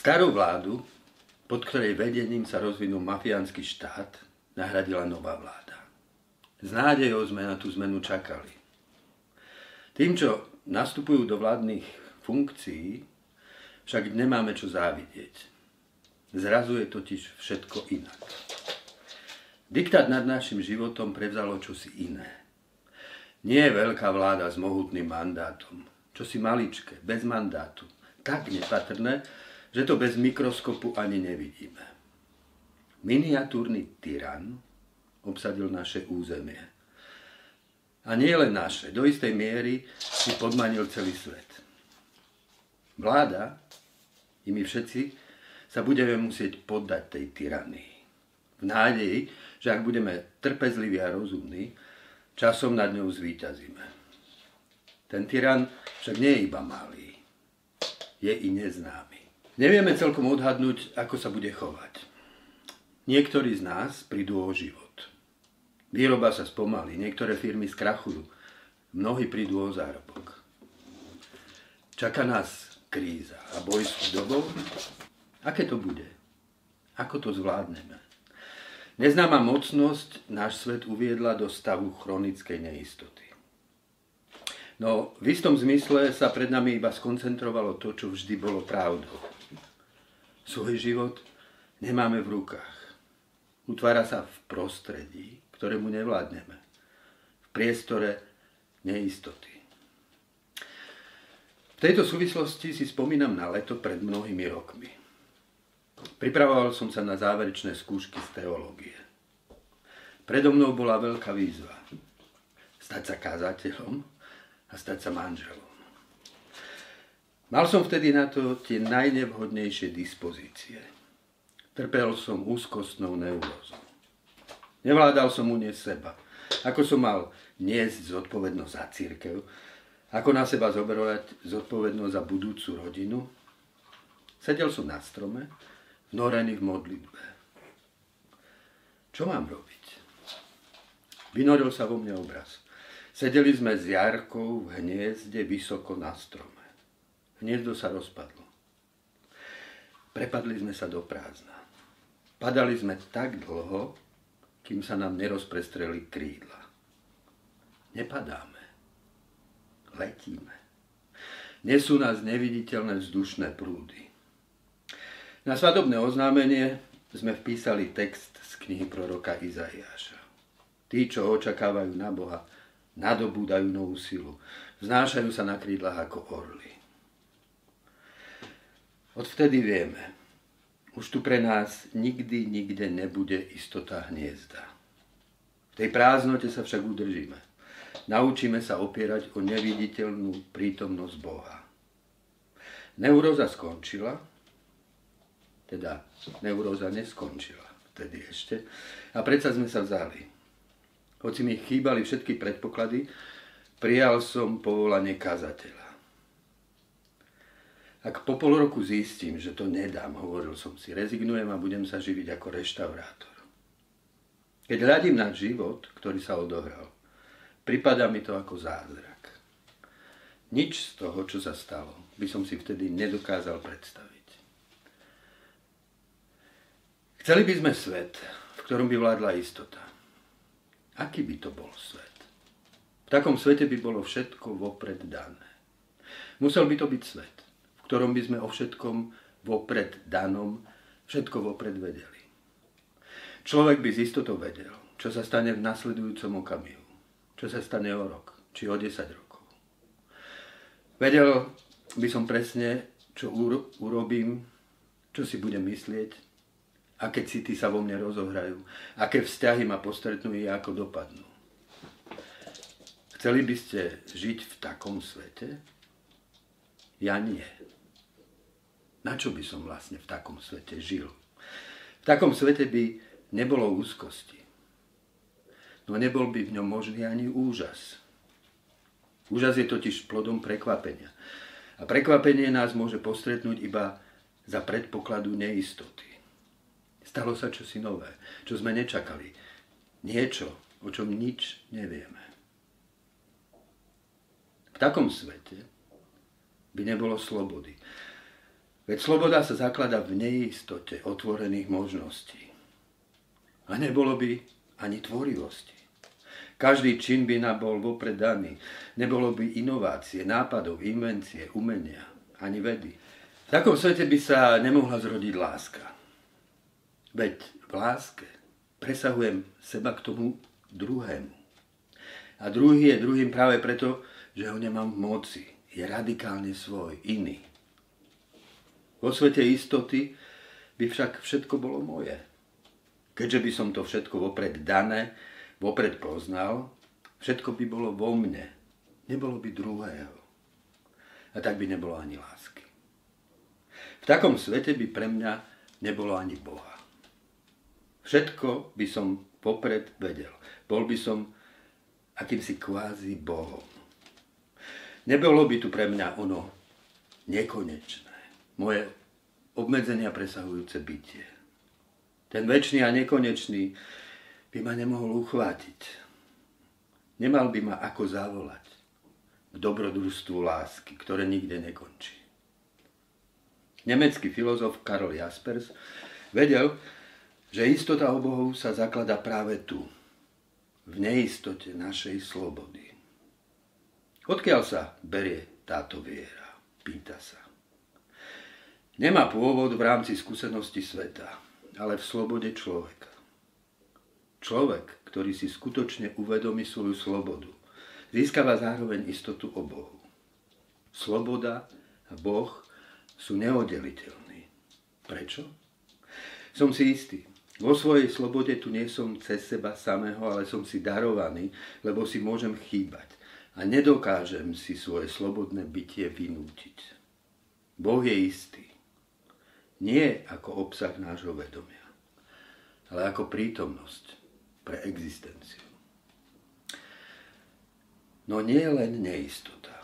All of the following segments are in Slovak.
Starú vládu, pod ktorej vedením sa rozvinul mafiánsky štát, nahradila nová vláda. S nádejou sme na tú zmenu čakali. Tým, čo nastupujú do vládnych funkcií, však nemáme čo závidieť. Zrazu je totiž všetko inak. Diktát nad našim životom prevzalo čosi iné. Nie je veľká vláda s mohutným mandátom, čosi maličké, bez mandátu, tak nepatrné, že to bez mikroskopu ani nevidíme. Miniatúrny tyran obsadil naše územie. A nie len naše, do istej miery si podmanil celý svet. Vláda i my všetci sa budeme musieť poddať tej tyranii. V nádeji, že ak budeme trpezliví a rozumní, časom nad ňou zvíťazíme. Ten tyran však nie je iba malý, je i neznámy. Nevieme celkom odhadnúť, ako sa bude chovať. Niektorí z nás prídu o život. Výroba sa spomalí, niektoré firmy skrachujú, mnohí prídu o zárobok. Čaká nás kríza a boj s dobou. Aké to bude? Ako to zvládneme? Neznáma mocnosť náš svet uviedla do stavu chronickej neistoty. No v istom zmysle sa pred nami iba skoncentrovalo to, čo vždy bolo pravdou svoj život nemáme v rukách. Utvára sa v prostredí, ktorému nevládneme. V priestore neistoty. V tejto súvislosti si spomínam na leto pred mnohými rokmi. Pripravoval som sa na záverečné skúšky z teológie. Predo mnou bola veľká výzva. Stať sa kázateľom a stať sa manželom. Mal som vtedy na to tie najnevhodnejšie dispozície. Trpel som úzkostnou neurózou. Nevládal som uniesť seba. Ako som mal niesť zodpovednosť za církev, ako na seba zoberovať zodpovednosť za budúcu rodinu. Sedel som na strome, vnorený v modlitbe. Čo mám robiť? Vynoril sa vo mne obraz. Sedeli sme s Jarkou v hniezde vysoko na strome. Hniezdo sa rozpadlo. Prepadli sme sa do prázdna. Padali sme tak dlho, kým sa nám nerozprestreli krídla. Nepadáme. Letíme. Nesú nás neviditeľné vzdušné prúdy. Na svadobné oznámenie sme vpísali text z knihy proroka Izaiáša. Tí, čo očakávajú na Boha, nadobúdajú novú silu. Vznášajú sa na krídlach ako orly. Odvtedy vieme, už tu pre nás nikdy, nikde nebude istota hniezda. V tej prázdnote sa však udržíme. Naučíme sa opierať o neviditeľnú prítomnosť Boha. Neuróza skončila, teda neuróza neskončila vtedy ešte, a predsa sme sa vzali. Hoci mi chýbali všetky predpoklady, prijal som povolanie kazateľa. Ak po pol roku zistím, že to nedám, hovoril som si, rezignujem a budem sa živiť ako reštaurátor. Keď hľadím na život, ktorý sa odohral, pripadá mi to ako zázrak. Nič z toho, čo sa stalo, by som si vtedy nedokázal predstaviť. Chceli by sme svet, v ktorom by vládla istota. Aký by to bol svet? V takom svete by bolo všetko vopred dané. Musel by to byť svet, ktorom by sme o všetkom vopred danom, všetko vopred vedeli. Človek by z istotou vedel, čo sa stane v nasledujúcom okamihu, čo sa stane o rok, či o 10 rokov. Vedel by som presne, čo urobím, čo si budem myslieť, aké city sa vo mne rozohrajú, aké vzťahy ma postretnú i ako dopadnú. Chceli by ste žiť v takom svete? Ja nie. Na čo by som vlastne v takom svete žil? V takom svete by nebolo úzkosti. No nebol by v ňom možný ani úžas. Úžas je totiž plodom prekvapenia. A prekvapenie nás môže postretnúť iba za predpokladu neistoty. Stalo sa čosi nové, čo sme nečakali. Niečo, o čom nič nevieme. V takom svete by nebolo slobody. Veď sloboda sa zaklada v neistote otvorených možností. A nebolo by ani tvorivosti. Každý čin by nám bol vopred daný. Nebolo by inovácie, nápadov, invencie, umenia, ani vedy. V takom svete by sa nemohla zrodiť láska. Veď v láske presahujem seba k tomu druhému. A druhý je druhým práve preto, že ho nemám v moci. Je radikálne svoj, iný. Vo svete istoty by však všetko bolo moje. Keďže by som to všetko vopred dané, vopred poznal, všetko by bolo vo mne. Nebolo by druhého. A tak by nebolo ani lásky. V takom svete by pre mňa nebolo ani Boha. Všetko by som popred vedel. Bol by som akýmsi kvázi Bohom. Nebolo by tu pre mňa ono nekonečné. Moje obmedzenia presahujúce bytie. Ten väčší a nekonečný by ma nemohol uchvátiť. Nemal by ma ako zavolať k dobrodružstvu lásky, ktoré nikde nekončí. Nemecký filozof Karol Jaspers vedel, že istota o Bohu sa zaklada práve tu, v neistote našej slobody. Odkiaľ sa berie táto viera? Pýta sa. Nemá pôvod v rámci skúsenosti sveta, ale v slobode človeka. Človek, ktorý si skutočne uvedomí svoju slobodu, získava zároveň istotu o Bohu. Sloboda a Boh sú neoddeliteľní. Prečo? Som si istý, vo svojej slobode tu nie som cez seba samého, ale som si darovaný, lebo si môžem chýbať. A nedokážem si svoje slobodné bytie vynútiť. Boh je istý. Nie ako obsah nášho vedomia, ale ako prítomnosť pre existenciu. No nie len neistota.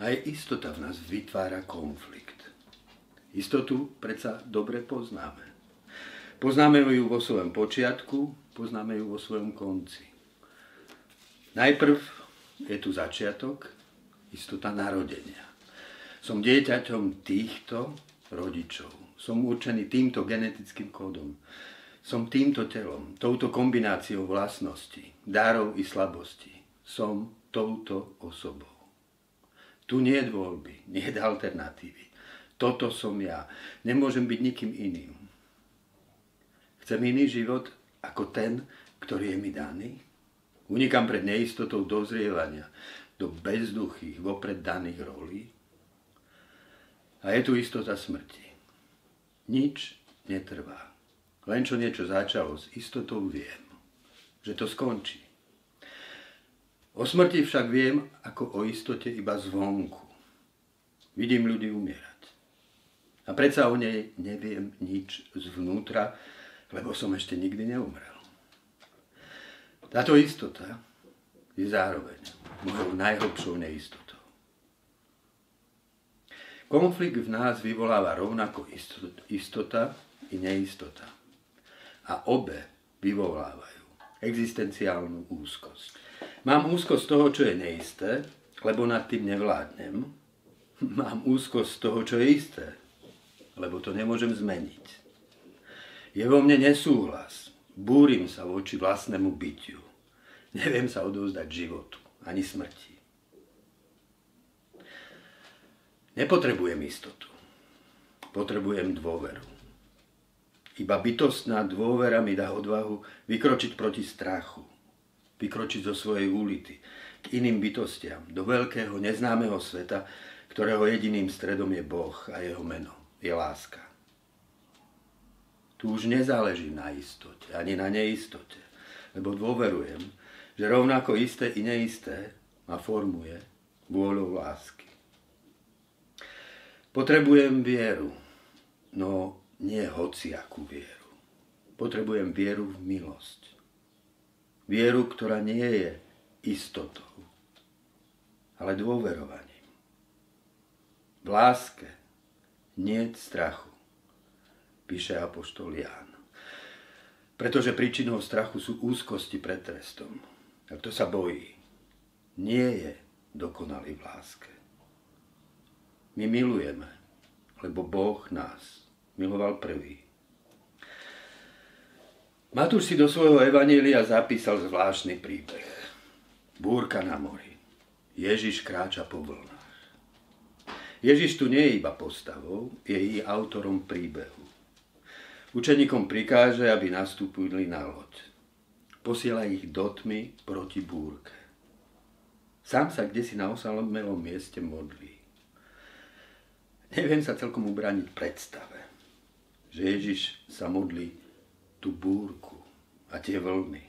Aj istota v nás vytvára konflikt. Istotu predsa dobre poznáme. Poznáme ju vo svojom počiatku, poznáme ju vo svojom konci. Najprv je tu začiatok, istota narodenia. Som dieťaťom týchto rodičov. Som určený týmto genetickým kódom. Som týmto telom, touto kombináciou vlastností, dárov i slabostí. Som touto osobou. Tu nie je voľby, nie je alternatívy. Toto som ja. Nemôžem byť nikým iným. Chcem iný život ako ten, ktorý je mi daný? Unikám pred neistotou dozrievania do bezduchých, vopred daných rolí? A je tu istota smrti. Nič netrvá. Len čo niečo začalo, s istotou viem, že to skončí. O smrti však viem ako o istote iba zvonku. Vidím ľudí umierať. A predsa o nej neviem nič zvnútra, lebo som ešte nikdy neumrel. Táto istota je zároveň mojou najhlbšou neistotou. Konflikt v nás vyvoláva rovnako istota i neistota. A obe vyvolávajú existenciálnu úzkosť. Mám úzkosť toho, čo je neisté, lebo nad tým nevládnem. Mám úzkosť toho, čo je isté, lebo to nemôžem zmeniť. Je vo mne nesúhlas. Búrim sa voči vlastnému bytiu. Neviem sa odovzdať životu, ani smrti. Nepotrebujem istotu. Potrebujem dôveru. Iba bytostná dôvera mi dá odvahu vykročiť proti strachu. Vykročiť zo svojej úlity k iným bytostiam, do veľkého neznámeho sveta, ktorého jediným stredom je Boh a jeho meno je láska. Tu už nezáleží na istote, ani na neistote, lebo dôverujem, že rovnako isté i neisté ma formuje vôľou lásky. Potrebujem vieru, no nie hociakú vieru. Potrebujem vieru v milosť. Vieru, ktorá nie je istotou, ale dôverovaním. V láske nie strachu píše apoštol Ján. Pretože príčinou strachu sú úzkosti pred trestom. A kto sa bojí, nie je dokonalý v láske. My milujeme, lebo Boh nás miloval prvý. Matúš si do svojho evanília zapísal zvláštny príbeh. Búrka na mori. Ježiš kráča po vlnách. Ježiš tu nie je iba postavou, je i autorom príbehu. Učeníkom prikáže, aby nastúpili na loď. Posiela ich do tmy proti búrke. Sám sa kde si na osamelom mieste modlí. Neviem sa celkom ubrániť predstave, že Ježiš sa modlí tú búrku a tie vlny.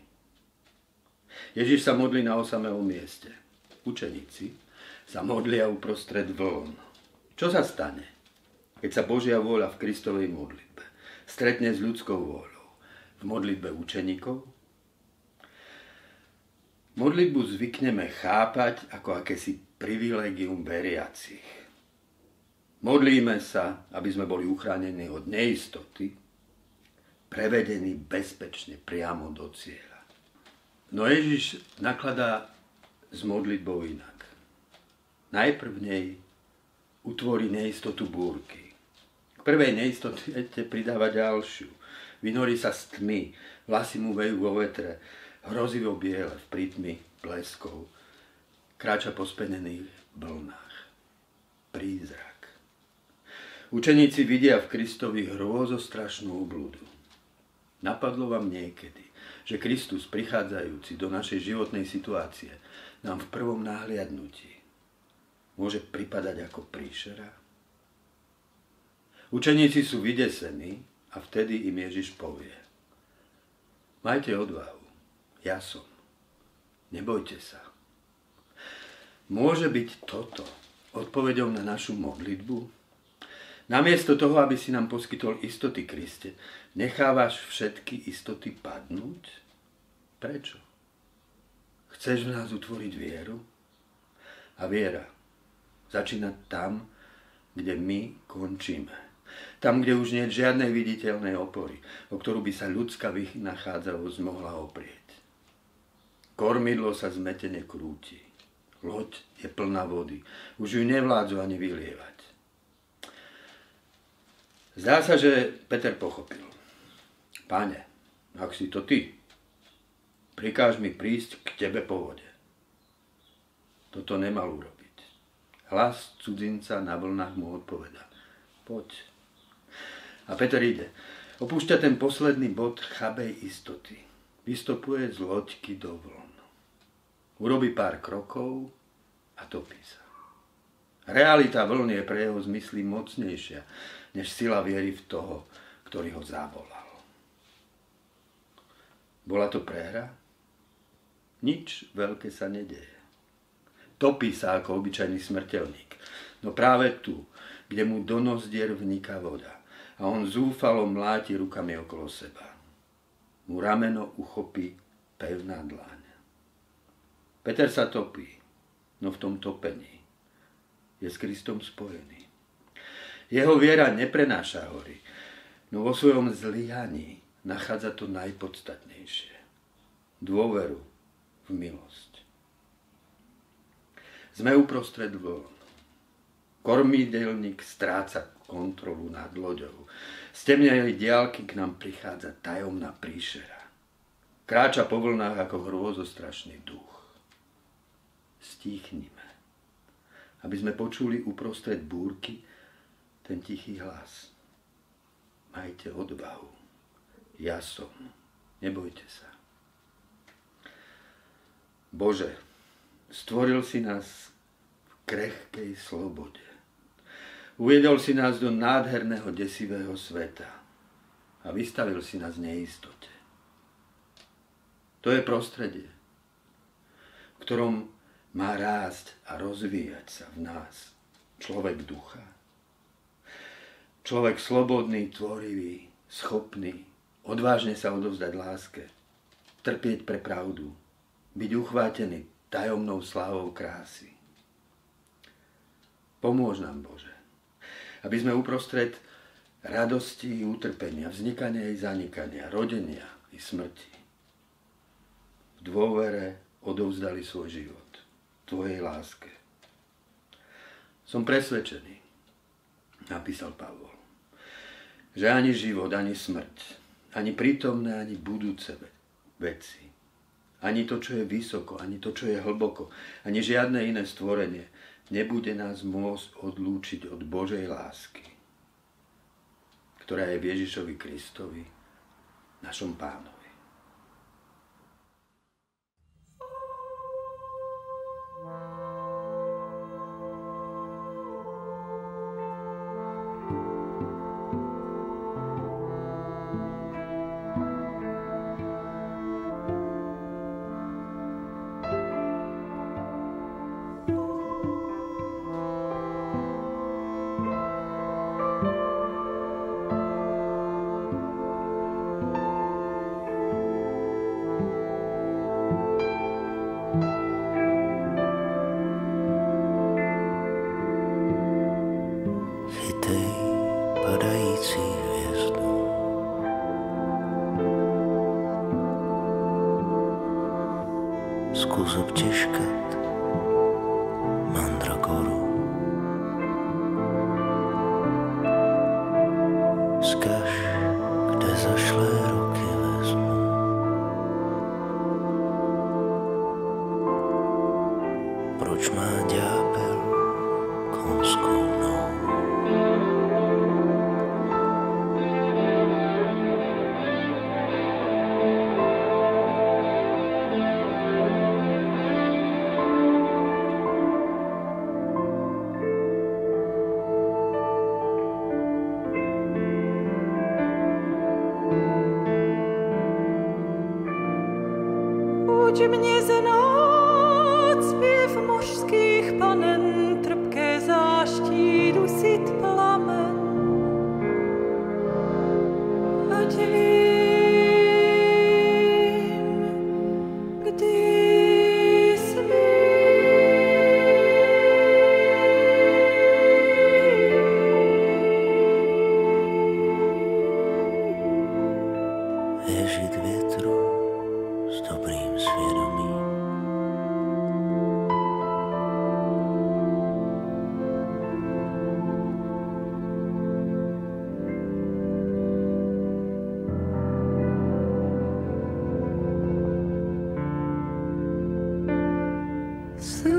Ježiš sa modlí na osamelom mieste. Učeníci sa modlia uprostred vln. Čo sa stane, keď sa Božia vôľa v Kristovej modlitbe stretne s ľudskou vôľou v modlitbe učeníkov? Modlitbu zvykneme chápať ako akési privilegium veriacich. Modlíme sa, aby sme boli uchránení od neistoty, prevedený bezpečne priamo do cieľa. No Ježiš nakladá s modlitbou inak. Najprv v nej utvorí neistotu búrky. K prvej neistote pridáva ďalšiu. Vynorí sa z tmy, vlasy mu vejú vo vetre, hrozivo biele v prítmi bleskov. Kráča po spenených blnách. Prízrak. Učeníci vidia v Kristovi hrôzostrašnú obludu. Napadlo vám niekedy, že Kristus prichádzajúci do našej životnej situácie nám v prvom náhliadnutí môže pripadať ako príšera? Učeníci sú vydesení a vtedy im Ježiš povie Majte odvahu, ja som. Nebojte sa. Môže byť toto odpovedou na našu modlitbu? Namiesto toho, aby si nám poskytol istoty Kriste, nechávaš všetky istoty padnúť? Prečo? Chceš v nás utvoriť vieru? A viera začína tam, kde my končíme. Tam, kde už nie je žiadnej viditeľnej opory, o ktorú by sa ľudská vynachádzavosť mohla oprieť. Kormidlo sa zmetene krúti. Loď je plná vody. Už ju nevládzu ani vylievať. Zdá sa, že Peter pochopil. Pane, ak si to ty, prikáž mi prísť k tebe po vode. Toto nemal urobiť. Hlas cudzinca na vlnách mu odpoveda. Poď. A Peter ide. Opúšťa ten posledný bod chabej istoty. Vystopuje z loďky do vln. Urobí pár krokov a topí sa. Realita vlny je pre jeho zmysly mocnejšia než sila viery v toho, ktorý ho zavolal. Bola to prehra? Nič veľké sa nedeje. Topí sa ako obyčajný smrteľník. No práve tu, kde mu do nozdier vniká voda a on zúfalo mláti rukami okolo seba. Mu rameno uchopí pevná dláň. Peter sa topí, no v tom topení je s Kristom spojený. Jeho viera neprenáša hory, no vo svojom zlyhaní nachádza to najpodstatnejšie. Dôveru v milosť. Sme uprostred vln. Kormidelník stráca kontrolu nad loďou. Z temnej diálky k nám prichádza tajomná príšera. Kráča po vlnách ako hrôzostrašný duch. Stíchnime, aby sme počuli uprostred búrky, ten tichý hlas. Majte odvahu. Ja som. Nebojte sa. Bože, stvoril si nás v krehkej slobode. Uviedol si nás do nádherného desivého sveta a vystavil si nás neistote. To je prostredie, v ktorom má rásť a rozvíjať sa v nás. Človek ducha. Človek slobodný, tvorivý, schopný, odvážne sa odovzdať láske, trpieť pre pravdu, byť uchvátený tajomnou slávou krásy. Pomôž nám, Bože, aby sme uprostred radosti i utrpenia, vznikania i zanikania, rodenia i smrti v dôvere odovzdali svoj život Tvojej láske. Som presvedčený, napísal Pavol. Že ani život, ani smrť, ani prítomné, ani budúce veci, ani to, čo je vysoko, ani to, čo je hlboko, ani žiadne iné stvorenie nebude nás môcť odlúčiť od Božej lásky, ktorá je Ježišovi Kristovi, našom pánovi. sky. 思念。